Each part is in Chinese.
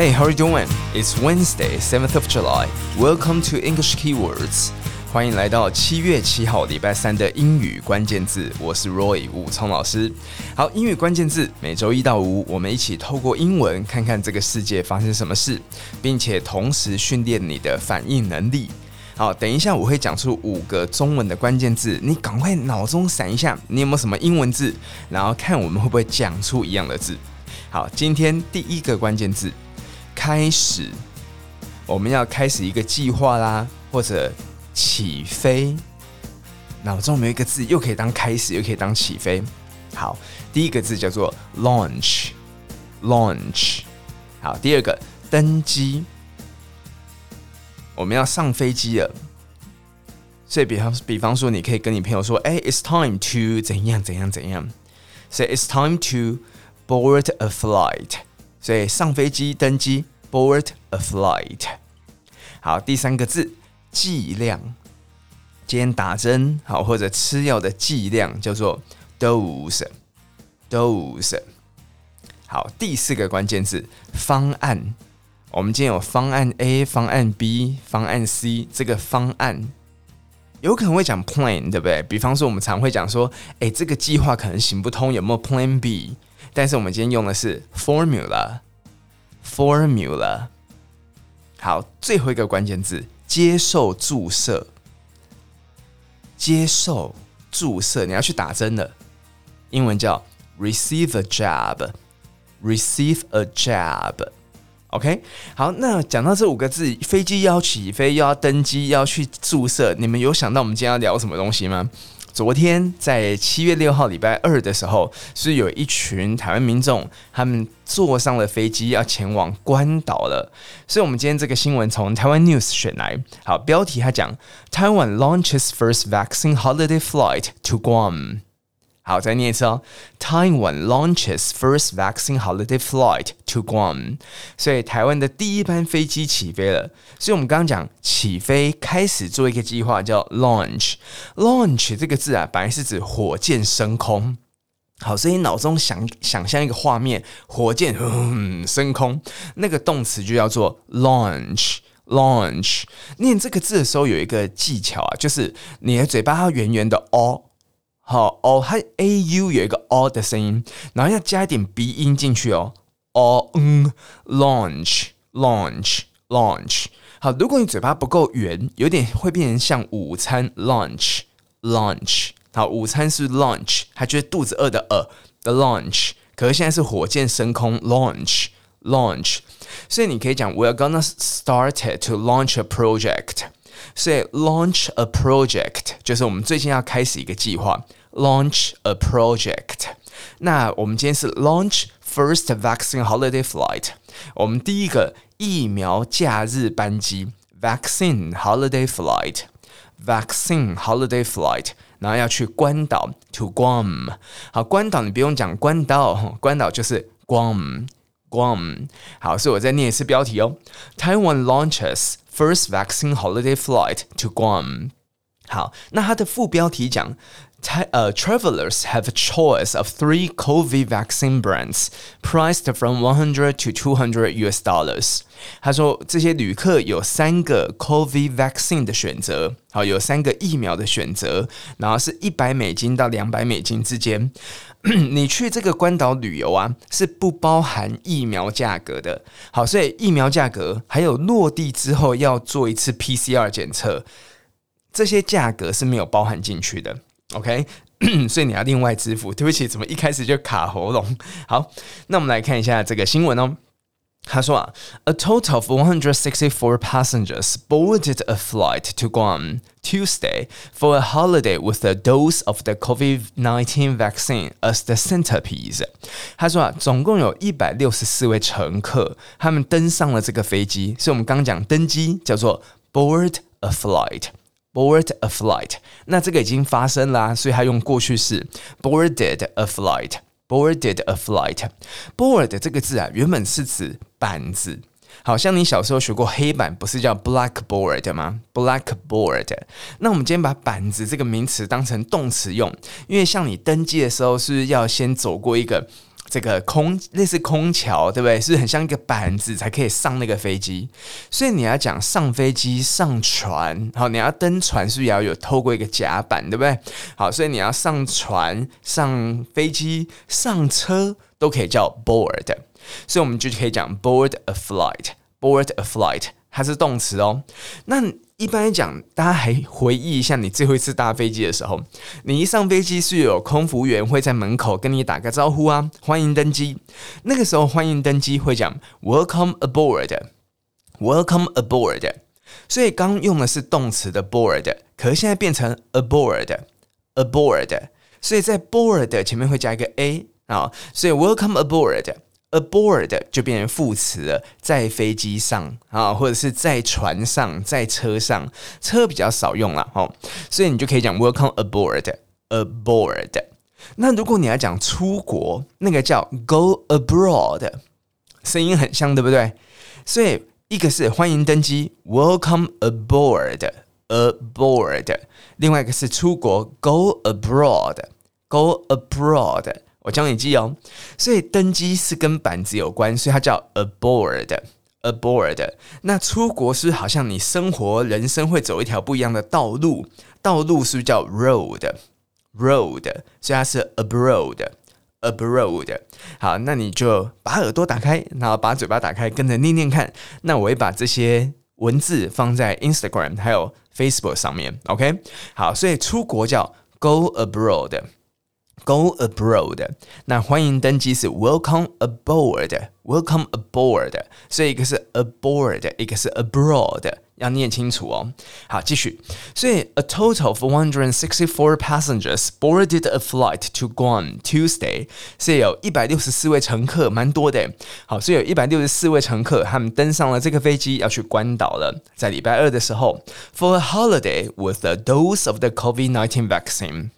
Hey, how are you doing? It's Wednesday, seventh of July. Welcome to English Keywords. 欢迎来到七月七号礼拜三的英语关键字。我是 Roy 武聪老师。好，英语关键字每周一到五，我们一起透过英文看看这个世界发生什么事，并且同时训练你的反应能力。好，等一下我会讲出五个中文的关键字，你赶快脑中闪一下，你有没有什么英文字？然后看我们会不会讲出一样的字。好，今天第一个关键字。开始，我们要开始一个计划啦，或者起飞。脑中没有一个字，又可以当开始，又可以当起飞。好，第一个字叫做 launch，launch。好，第二个登机，我们要上飞机了。所以，比方比方说，你可以跟你朋友说：“哎，it's time to 怎样怎样怎样。”所以，it's time to board a flight。所以上飞机登机，board a flight。好，第三个字剂量，今天打针好或者吃药的剂量叫做 dose，dose。好，第四个关键字方案，我们今天有方案 A、方案 B、方案 C，这个方案有可能会讲 plan，对不对？比方说，我们常会讲说，哎，这个计划可能行不通，有没有 plan B？但是我们今天用的是 formula，formula。好，最后一个关键字，接受注射，接受注射，你要去打针的，英文叫 receive a jab，receive a jab。OK，好，那讲到这五个字，飞机要起飞，又要登机，要去注射，你们有想到我们今天要聊什么东西吗？昨天在七月六号礼拜二的时候，是有一群台湾民众，他们坐上了飞机要前往关岛了。所以，我们今天这个新闻从台湾 News 选来。好，标题它讲台湾 launches first vaccine holiday flight to Guam。好，再念一次哦。Taiwan launches first vaccine holiday flight to Guam。所以台湾的第一班飞机起飞了。所以我们刚刚讲起飞，开始做一个计划，叫 launch。launch 这个字啊，本来是指火箭升空。好，所以脑中想想象一个画面，火箭升空，那个动词就叫做 launch。launch 念这个字的时候有一个技巧啊，就是你的嘴巴要圆圆的哦。好哦，它 a u 有一个 o 的声音，然后要加一点鼻音进去哦。哦，嗯，launch，launch，launch。好，如果你嘴巴不够圆，有点会变成像午餐 lunch，lunch。好，午餐是 lunch，还觉得肚子饿的饿的 lunch。可是现在是火箭升空 launch，launch。所以你可以讲，We're gonna start to launch a project。所以 launch a project 就是我们最近要开始一个计划。Launch a project。那我们今天是 launch first vaccine holiday flight。我们第一个疫苗假日班机，vaccine holiday flight。vaccine holiday flight，然后要去关岛，to Guam。好，关岛你不用讲关岛，关岛就是 Guam。Guam。好，所以我再念一次标题哦。Taiwan launches first vaccine holiday flight to Guam。好，那它的副标题讲。 Uh, travelers have a choice of three COVID vaccine brands, priced from one hundred to two hundred US dollars. 他说，这些旅客有三个 COVID vaccine 的选择，好，有三个疫苗的选择，然后是一百美金到两百美金之间。你去这个关岛旅游啊，是不包含疫苗价格的。好，所以疫苗价格还有落地之后要做一次 PCR 检测，这些价格是没有包含进去的。 OK，所以你要另外支付。对不起，怎么一开始就卡喉咙？好，那我们来看一下这个新闻哦。他说啊，A total of one hundred sixty-four passengers boarded a flight to Guam Tuesday for a holiday with a dose of the COVID-19 vaccine as the centerpiece。他说啊，总共有一百六十四位乘客，他们登上了这个飞机。所以我们刚刚讲登机叫做 board a flight。 Board a flight，那这个已经发生啦，所以它用过去式 boarded a flight。boarded a flight。board 这个字啊，原本是指板子，好像你小时候学过黑板，不是叫 blackboard 吗？blackboard。那我们今天把板子这个名词当成动词用，因为像你登机的时候是要先走过一个这个空类似空桥，对不对？是很像一个板子才可以上那个飞机。所以你要讲上飞机、上船，好，你要登船是不是也要有透过一个甲板，对不对？好，所以你要上船、上飞机、上车都可以叫 board。所以我们就可以讲 board a flight，board a flight，它是动词哦。那一般来讲，大家还回忆一下，你最后一次搭飞机的时候，你一上飞机是有空服员会在门口跟你打个招呼啊，欢迎登机。那个时候欢迎登机会讲 Welcome aboard，Welcome aboard。所以刚用的是动词的 board，可是现在变成 aboard，aboard。所以在 board 前面会加一个 a 啊，所以 Welcome aboard。Aboard 就变成副词了，在飞机上啊，或者是在船上，在车上，车比较少用了哦，所以你就可以讲 welcome aboard，aboard。那如果你要讲出国，那个叫 go abroad，声音很像，对不对？所以一个是欢迎登机，welcome aboard，aboard。另外一个是出国，go abroad，go abroad。我教你记哦，所以登机是跟板子有关，所以它叫 aboard，aboard。那出国是好像你生活人生会走一条不一样的道路，道路是不是叫 road，road？所以它是 abroad，abroad。好，那你就把耳朵打开，然后把嘴巴打开，跟着念念看。那我会把这些文字放在 Instagram 还有 Facebook 上面，OK？好，所以出国叫 go abroad。Go abroad，那欢迎登机是 Welcome aboard，Welcome aboard，所以一个是 aboard，一个是 abroad，要念清楚哦。好，继续。所以 a total of one hundred and sixty-four passengers boarded a flight to Guam Tuesday，所以有一百六十四位乘客，蛮多的。好，所以有一百六十四位乘客，他们登上了这个飞机，要去关岛了。在礼拜二的时候，for a holiday with a dose of the COVID-19 vaccine。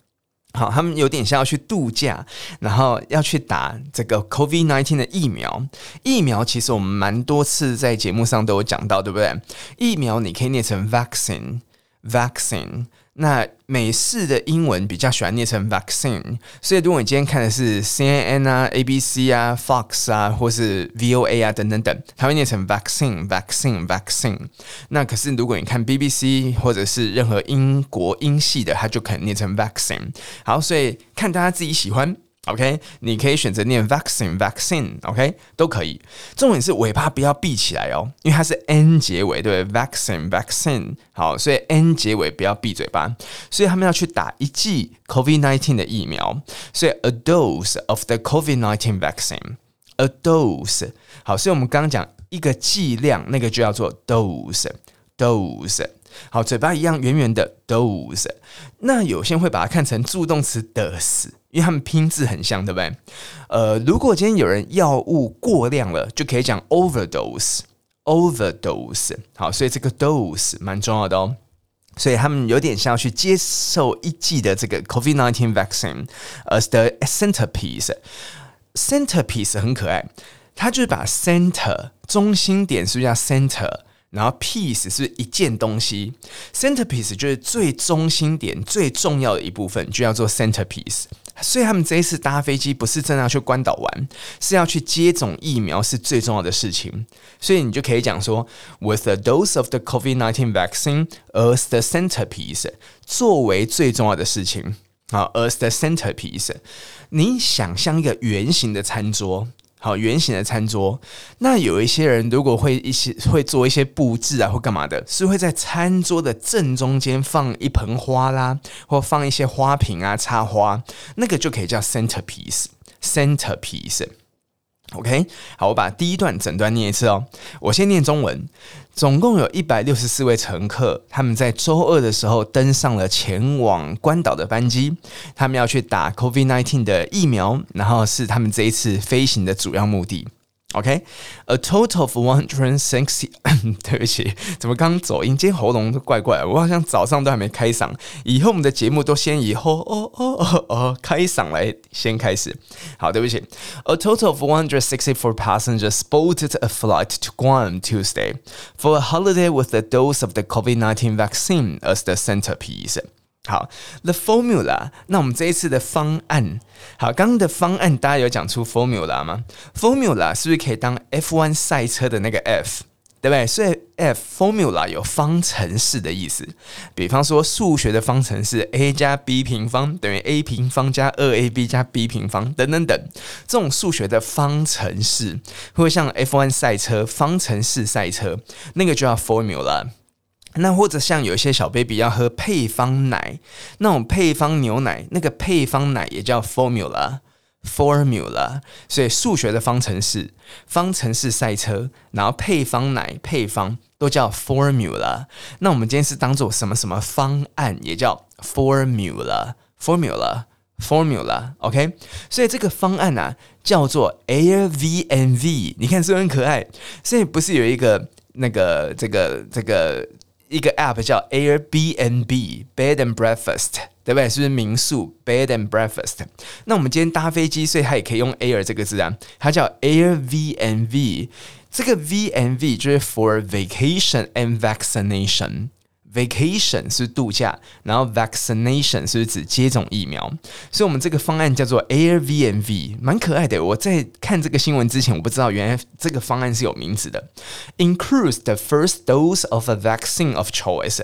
好，他们有点像要去度假，然后要去打这个 COVID nineteen 的疫苗。疫苗其实我们蛮多次在节目上都有讲到，对不对？疫苗你可以念成 vaccine，vaccine。那美式的英文比较喜欢念成 vaccine，所以如果你今天看的是 CNN 啊、ABC 啊、Fox 啊，或是 VOA 啊等等等，它会念成 vaccine、vaccine、vaccine。那可是如果你看 BBC 或者是任何英国英系的，它就可能念成 vaccine。好，所以看大家自己喜欢。OK，你可以选择念 vaccine，vaccine，OK，、都可以。重点是尾巴不要闭起来哦，因为它是 n 结尾，对不对，vaccine，vaccine。好，所以 n 结尾不要闭嘴巴。所以他们要去打一剂 COVID-19 的疫苗，所以 a dose of the COVID-19 vaccine，a dose。好，所以我们刚刚讲一个剂量，那个就叫做 dose，dose。好，嘴巴一样圆圆的 dose。那有些人会把它看成助动词的死。因为他们拼字很像，对不对？呃，如果今天有人药物过量了，就可以讲 overdose，overdose。好，所以这个 dose 蛮重要的哦。所以他们有点像去接受一剂的这个 COVID-19 vaccine as the centerpiece。centerpiece 很可爱，它就是把 center 中心点是不是叫 center？然后 piece 是一件东西，centerpiece 就是最中心点、最重要的一部分，就叫做 centerpiece。所以他们这一次搭飞机不是真的要去关岛玩，是要去接种疫苗，是最重要的事情。所以你就可以讲说，with the dose of the COVID-19 vaccine as the centerpiece，作为最重要的事情啊，as the centerpiece。你想象一个圆形的餐桌。好，圆形的餐桌，那有一些人如果会一些会做一些布置啊，或干嘛的，是会在餐桌的正中间放一盆花啦，或放一些花瓶啊，插花，那个就可以叫 centerpiece，centerpiece。OK，好，我把第一段整段念一次哦。我先念中文。总共有一百六十四位乘客，他们在周二的时候登上了前往关岛的班机，他们要去打 COVID-19 的疫苗，然后是他们这一次飞行的主要目的。OK，a、okay? total of one hundred sixty。对不起，怎么刚走音？今天喉咙都怪怪的，我好像早上都还没开嗓。以后我们的节目都先以后哦哦哦哦开嗓来先开始。好，对不起。A total of one hundred sixty-four passengers boarded a flight to Guam Tuesday for a holiday with a dose of the COVID-19 vaccine as the centerpiece. 好，the formula。那我们这一次的方案，好，刚刚的方案大家有讲出 formula 吗？formula 是不是可以当 F1 赛车的那个 F，对不对？所以 F formula 有方程式的意思。比方说数学的方程式，a 加 b 平方等于 a 平方加二 ab 加 b 平方等等等，这种数学的方程式，会像 F1 赛车方程式赛车，那个就叫 formula。那或者像有一些小 baby 要喝配方奶，那种配方牛奶，那个配方奶也叫 formula，formula。所以数学的方程式、方程式赛车，然后配方奶、配方都叫 formula。那我们今天是当做什么什么方案，也叫 formula，formula，formula。OK，所以这个方案呢、叫做 Airbnb，你看是不是很可爱？所以不是有一个那个这个这个。一个 app 叫 Airbnb，Bed and Breakfast，对不对？是不是民宿 Bed and Breakfast？那我们今天搭飞机，所以它也可以用 Air 这个字啊，它叫 Airbnb。这个 V and V 就是 for vacation and vaccination。Vacation 是度假，然后 vaccination 是指接种疫苗，所以我们这个方案叫做 Airbnb，蛮可爱的。我在看这个新闻之前，我不知道原来这个方案是有名字的。Includes the first dose of a vaccine of choice,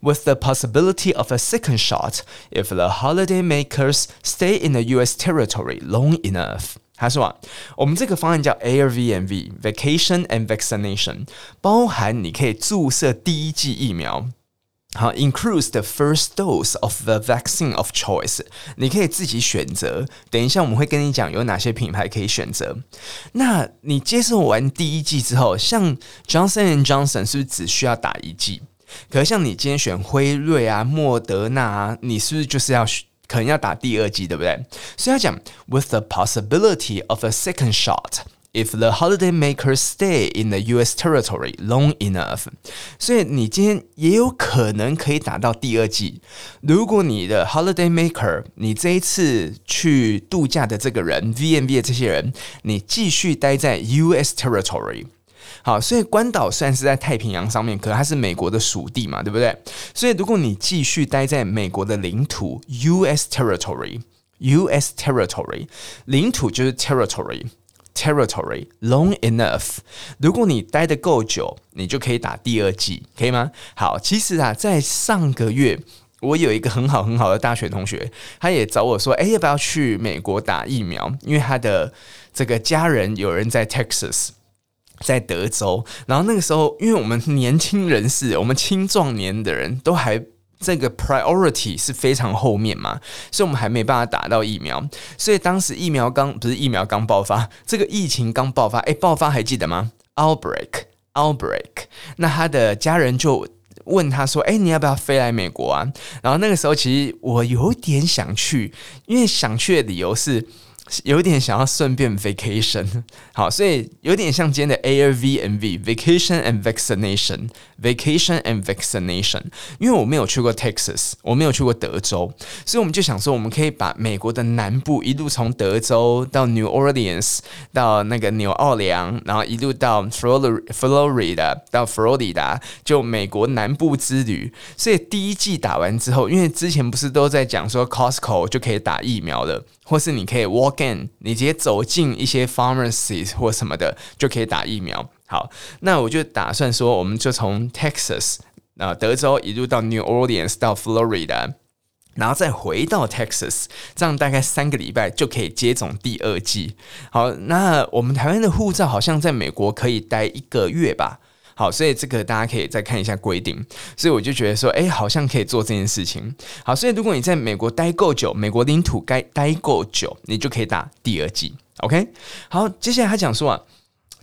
with the possibility of a second shot if the holidaymakers stay in the U.S. territory long enough. 他说啊，我们这个方案叫 Airbnb，Vacation and Vaccination，包含你可以注射第一剂疫苗，好，includes the first dose of the vaccine of choice，你可以自己选择。等一下我们会跟你讲有哪些品牌可以选择。那你接受完第一剂之后，像 Johnson and Johnson 是不是只需要打一剂？可是像你今天选辉瑞啊、莫德纳啊，你是不是就是要？可能要打第二剂，对不对？所以他讲，with the possibility of a second shot if the holidaymakers stay in the U.S. territory long enough。所以你今天也有可能可以打到第二剂，如果你的 holidaymaker，你这一次去度假的这个人，V&V 的这些人，你继续待在 U.S. territory。 好，所以关岛虽然是在太平洋上面，可它是美国的属地嘛，对不对？所以如果你继续待在美国的领土 （U.S. territory），U.S. territory，领土就是 territory，territory long enough。如果你待得够久，你就可以打第二剂，可以吗？好，其实啊，在上个月，我有一个很好很好的大学同学，他也找我说，哎，要不要去美国打疫苗？因为他的这个家人有人在 Texas。在德州，然后那个时候，因为我们年轻人士，我们青壮年的人都还这个 priority 是非常后面嘛，所以我们还没办法打到疫苗。所以当时疫苗刚不是疫苗刚爆发，这个疫情刚爆发，哎，爆发还记得吗？Outbreak，Outbreak。那他的家人就问他说：“哎，你要不要飞来美国啊？”然后那个时候，其实我有点想去，因为想去的理由是。有点想要顺便 vacation，好，所以有点像今天的 air vnv vacation and vaccination，vacation and vaccination。因为我没有去过 Texas，我没有去过德州，所以我们就想说，我们可以把美国的南部一路从德州到 New Orleans，到那个纽奥良，然后一路到 Florida，到佛罗里达，就美国南部之旅。所以第一季打完之后，因为之前不是都在讲说 Costco 就可以打疫苗了。或是你可以 walk in，你直接走进一些 pharmacies 或什么的，就可以打疫苗。好，那我就打算说，我们就从 Texas 啊、呃、德州一路到 New Orleans 到 Florida，然后再回到 Texas，这样大概三个礼拜就可以接种第二剂。好，那我们台湾的护照好像在美国可以待一个月吧。好，所以这个大家可以再看一下规定。所以我就觉得说，哎，好像可以做这件事情。好，所以如果你在美国待够久，美国领土该待够久，你就可以打第二剂。OK，好，接下来他讲说啊，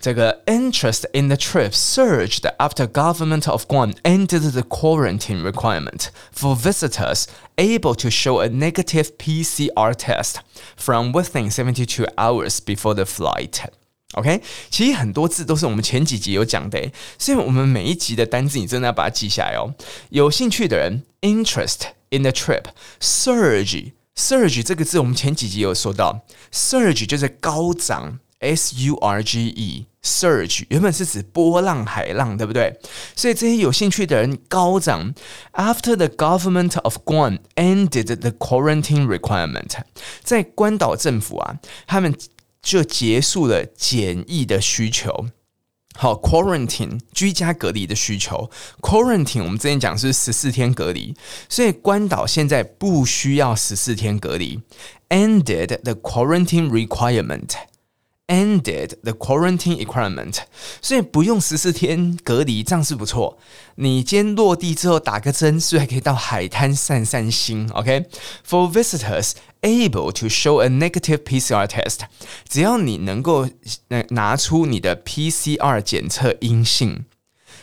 这个 interest in the trip surged after government of Guam ended the quarantine requirement for visitors able to show a negative PCR test from within 72 hours before the flight。 OK，其实很多字都是我们前几集有讲的，所以我们每一集的单字你真的要把它记下来哦。有兴趣的人，interest in the trip，surge，surge 这个字我们前几集有说到，surge 就是高涨，S U R G E。surge 原本是指波浪、海浪，对不对？所以这些有兴趣的人高涨。After the government of Guam ended the quarantine requirement，在关岛政府啊，他们就结束了检疫的需求。好，quarantine 居家隔离的需求。quarantine 我们之前讲是十四天隔离，所以关岛现在不需要十四天隔离。Ended the quarantine requirement. Ended the quarantine requirement，所以不用十四天隔离，这样是不错。你今天落地之后打个针，是不是还可以到海滩散散心？OK，for、okay? visitors able to show a negative PCR test，只要你能够拿出你的 PCR 检测阴性，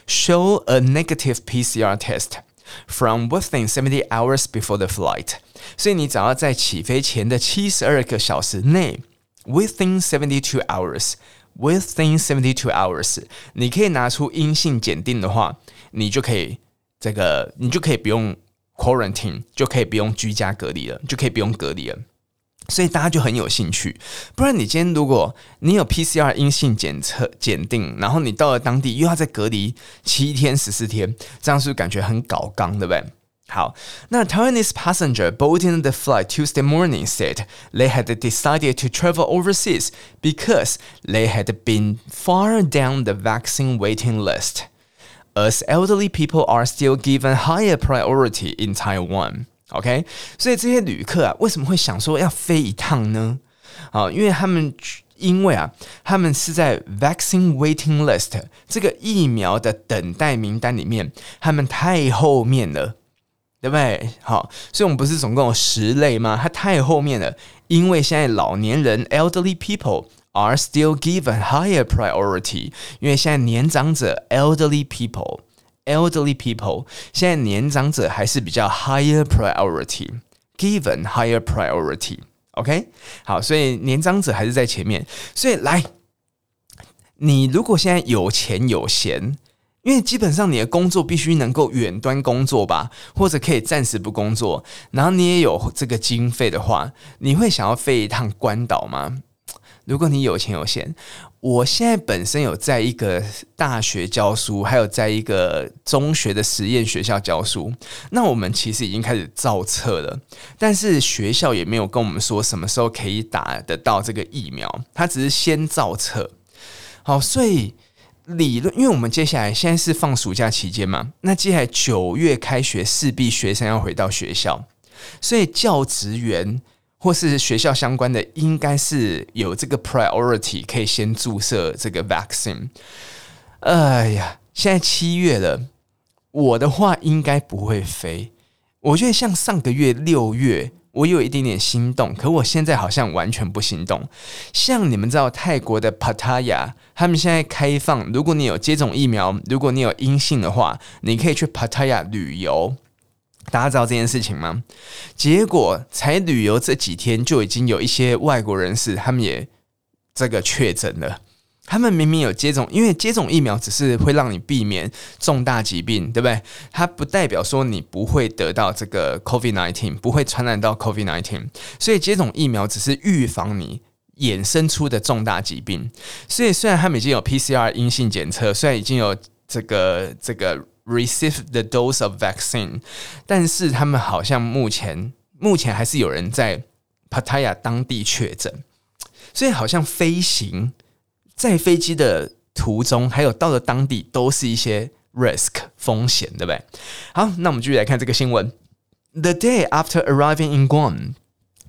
show a negative PCR test from within seventy hours before the flight，所以你只要在起飞前的七十二个小时内。 Within seventy two hours, within seventy two hours，你可以拿出阴性检定的话，你就可以这个，你就可以不用 quarantine，就可以不用居家隔离了，就可以不用隔离了。所以大家就很有兴趣。不然你今天如果你有 PCR 阴性检测检定，然后你到了当地又要再隔离七天十四天，这样是不是感觉很搞刚，对不对？好，那 Taiwanese passenger boarding the flight Tuesday morning said they had decided to travel overseas because they had been far down the vaccine waiting list, as elderly people are still given higher priority in Taiwan. OK，所以这些旅客啊，为什么会想说要飞一趟呢？啊，因为他们因为啊，他们是在 vaccine waiting list 这个疫苗的等待名单里面，他们太后面了。 对不对？好，所以我们不是总共有十类吗？它太后面了，因为现在老年人 （elderly people） are still given higher priority。因为现在年长者 （elderly people），elderly people，现在年长者还是比较 higher priority，given higher priority。OK，好，所以年长者还是在前面。所以来，你如果现在有钱有闲。因为基本上你的工作必须能够远端工作吧，或者可以暂时不工作，然后你也有这个经费的话，你会想要飞一趟关岛吗？如果你有钱有闲，我现在本身有在一个大学教书，还有在一个中学的实验学校教书，那我们其实已经开始造册了，但是学校也没有跟我们说什么时候可以打得到这个疫苗，他只是先造册。好，所以。理论，因为我们接下来现在是放暑假期间嘛，那接下来九月开学，势必学生要回到学校，所以教职员或是学校相关的，应该是有这个 priority 可以先注射这个 vaccine。哎呀，现在七月了，我的话应该不会飞，我觉得像上个月六月。我有一点点心动，可我现在好像完全不心动。像你们知道泰国的 Pattaya，他们现在开放，如果你有接种疫苗，如果你有阴性的话，你可以去 Pattaya 旅游。大家知道这件事情吗？结果才旅游这几天，就已经有一些外国人士，他们也这个确诊了。他们明明有接种，因为接种疫苗只是会让你避免重大疾病，对不对？它不代表说你不会得到这个 COVID-19，不会传染到 COVID-19。所以接种疫苗只是预防你衍生出的重大疾病。所以虽然他们已经有 PCR 阴性检测，虽然已经有这个这个 receive the dose of vaccine，但是他们好像目前目前还是有人在 Pattaya 当地确诊，所以好像飞行。在飞机的途中，还有到了当地，都是一些 risk 风险，对不对？好，那我们继续来看这个新闻。The day after arriving in Guam,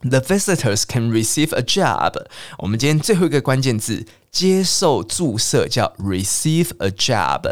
the visitors can receive a jab。我们今天最后一个关键字，接受注射，叫 receive a jab。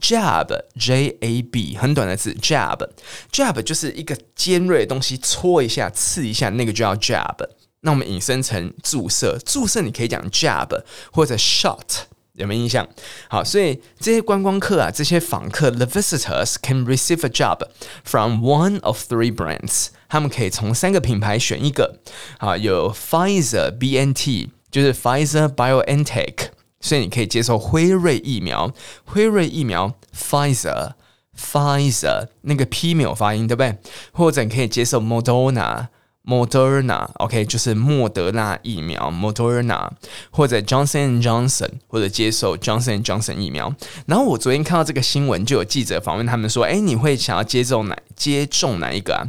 jab，J-A-B，很短的字，jab。jab 就是一个尖锐的东西，戳一下、刺一下，那个就叫 jab。那我们引申成注射，注射你可以讲 jab 或者 shot，有没有印象？好，所以这些观光客啊，这些访客，the visitors can receive a job from one of three brands，他们可以从三个品牌选一个。好，有 Pfizer BNT，就是 Pfizer BioNTech，所以你可以接受辉瑞疫苗，辉瑞疫苗 Pfizer Pfizer 那个 P 没有发音，对不对？或者你可以接受 Moderna。Moderna，OK，、就是莫德纳疫苗，Moderna 或者 Johnson Johnson 或者接受 Johnson Johnson 疫苗。然后我昨天看到这个新闻，就有记者访问他们说：“诶，你会想要接种哪接种哪一个啊？”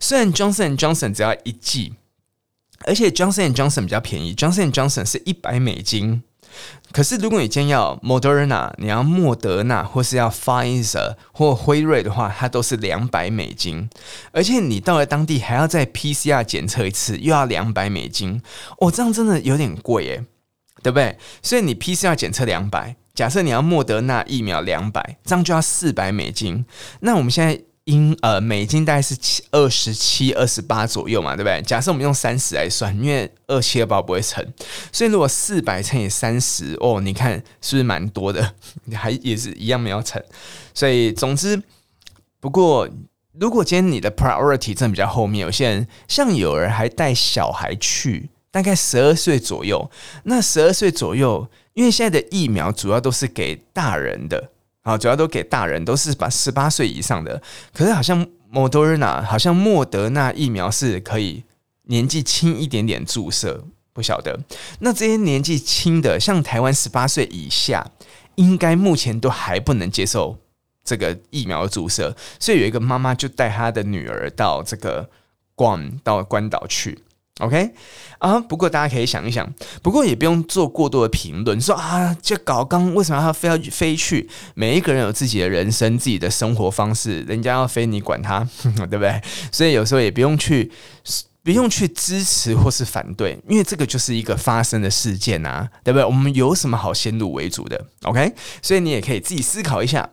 虽然 Johnson Johnson 只要一剂，而且 Johnson Johnson 比较便宜，Johnson Johnson 是一百美金。可是，如果你今天要 Moderna，你要莫德纳，或是要 Pfizer 或辉瑞的话，它都是两百美金。而且你到了当地还要再 PCR 检测一次，又要两百美金。哦，这样真的有点贵耶，对不对？所以你 PCR 检测两百，假设你要莫德纳疫苗两百，这样就要四百美金。那我们现在。因呃，美金大概是七二十七、二十八左右嘛，对不对？假设我们用三十来算，因为二七二八不会乘，所以如果四百乘以三十，哦，你看是不是蛮多的？还也是一样没有乘，所以总之，不过如果今天你的 priority 正比较后面，有些人像有人还带小孩去，大概十二岁左右，那十二岁左右，因为现在的疫苗主要都是给大人的。啊，主要都给大人，都是把十八岁以上的。可是好像莫德纳，好像莫德纳疫苗是可以年纪轻一点点注射，不晓得。那这些年纪轻的，像台湾十八岁以下，应该目前都还不能接受这个疫苗注射。所以有一个妈妈就带她的女儿到这个关到关岛去。OK 啊，不过大家可以想一想，不过也不用做过多的评论，说啊，这搞刚为什么他非要飞去？每一个人有自己的人生、自己的生活方式，人家要飞你管他，对不对？所以有时候也不用去，不用去支持或是反对，因为这个就是一个发生的事件啊，对不对？我们有什么好先入为主的？OK，所以你也可以自己思考一下，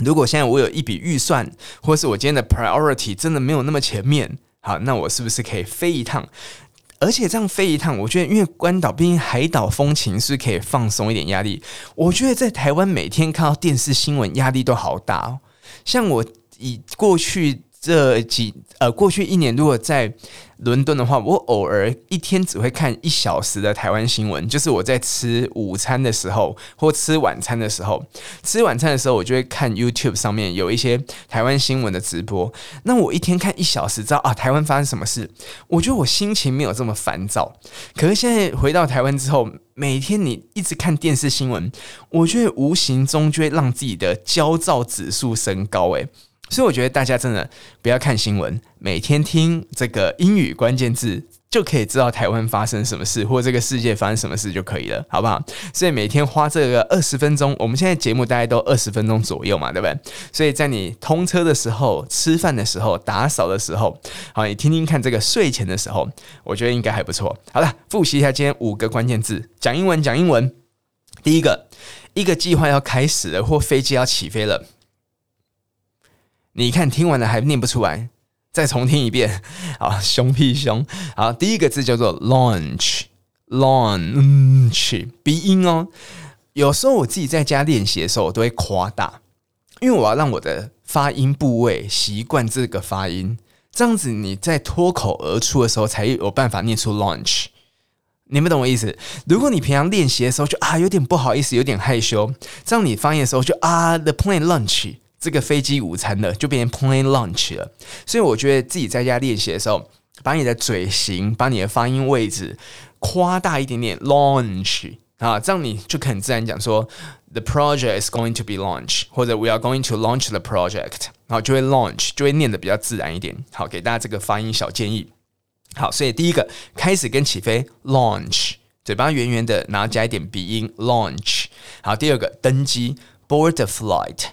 如果现在我有一笔预算，或是我今天的 priority 真的没有那么前面。好，那我是不是可以飞一趟？而且这样飞一趟，我觉得因为关岛毕竟海岛风情，是可以放松一点压力。我觉得在台湾每天看到电视新闻，压力都好大哦。像我以过去。这几呃，过去一年，如果在伦敦的话，我偶尔一天只会看一小时的台湾新闻，就是我在吃午餐的时候或吃晚餐的时候。吃晚餐的时候，我就会看 YouTube 上面有一些台湾新闻的直播。那我一天看一小时，知道啊，台湾发生什么事？我觉得我心情没有这么烦躁。可是现在回到台湾之后，每天你一直看电视新闻，我觉得无形中就会让自己的焦躁指数升高。诶。所以我觉得大家真的不要看新闻，每天听这个英语关键字就可以知道台湾发生什么事，或这个世界发生什么事就可以了，好不好？所以每天花这个二十分钟，我们现在节目大概都二十分钟左右嘛，对不对？所以在你通车的时候、吃饭的时候、打扫的时候，好，你听听看这个睡前的时候，我觉得应该还不错。好了，复习一下今天五个关键字，讲英文，讲英文。第一个，一个计划要开始了，或飞机要起飞了。你看，听完了还念不出来，再重听一遍。好，凶屁凶。好，第一个字叫做 launch，launch，鼻音哦。有时候我自己在家练习的时候，我都会夸大，因为我要让我的发音部位习惯这个发音，这样子你在脱口而出的时候才有办法念出 launch。你们懂我意思？如果你平常练习的时候就啊有点不好意思，有点害羞，这样你发音的时候就啊 the plane lunch。这个飞机午餐的就变成 plane lunch 了，所以我觉得自己在家练习的时候，把你的嘴型、把你的发音位置夸大一点点，launch 啊，这样你就可以很自然讲说 the project is going to be launch，或者 we are going to launch the project，然后就会 launch，就会念得比较自然一点。好，给大家这个发音小建议。好，所以第一个开始跟起飞 launch，嘴巴圆圆的，然后加一点鼻音 launch。好，第二个登机 board the flight。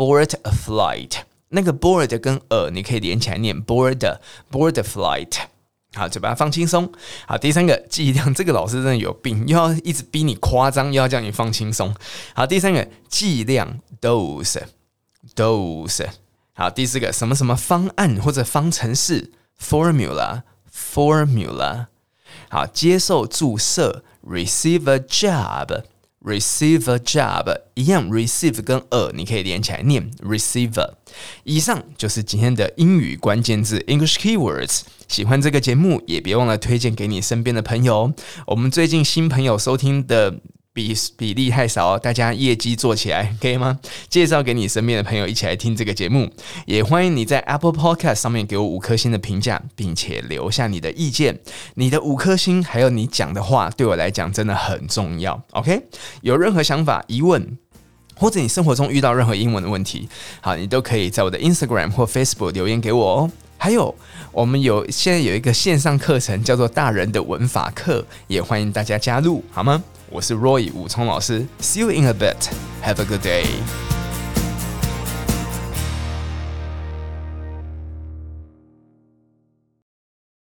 Board a flight，那个 board 跟 a 你可以连起来念 board board flight。好，就把它放轻松。好，第三个剂量，这个老师真的有病，又要一直逼你夸张，又要叫你放轻松。好，第三个剂量 dose dose。好，第四个什么什么方案或者方程式 formula formula。好，接受注射 receive a job。Receive a job 一样，receive 跟 a 你可以连起来念 receiver。以上就是今天的英语关键字 English keywords。喜欢这个节目，也别忘了推荐给你身边的朋友。我们最近新朋友收听的。比比例太少，大家业绩做起来 可以吗？介绍给你身边的朋友一起来听这个节目，也欢迎你在 Apple Podcast 上面给我五颗星的评价，并且留下你的意见。你的五颗星还有你讲的话，对我来讲真的很重要。OK，有任何想法、疑问，或者你生活中遇到任何英文的问题，好，你都可以在我的 Instagram 或 Facebook 留言给我哦。还有，我们有现在有一个线上课程叫做《大人的文法课》，也欢迎大家加入，好吗？我是 Roy 武聪老师，See you in a bit. Have a good day.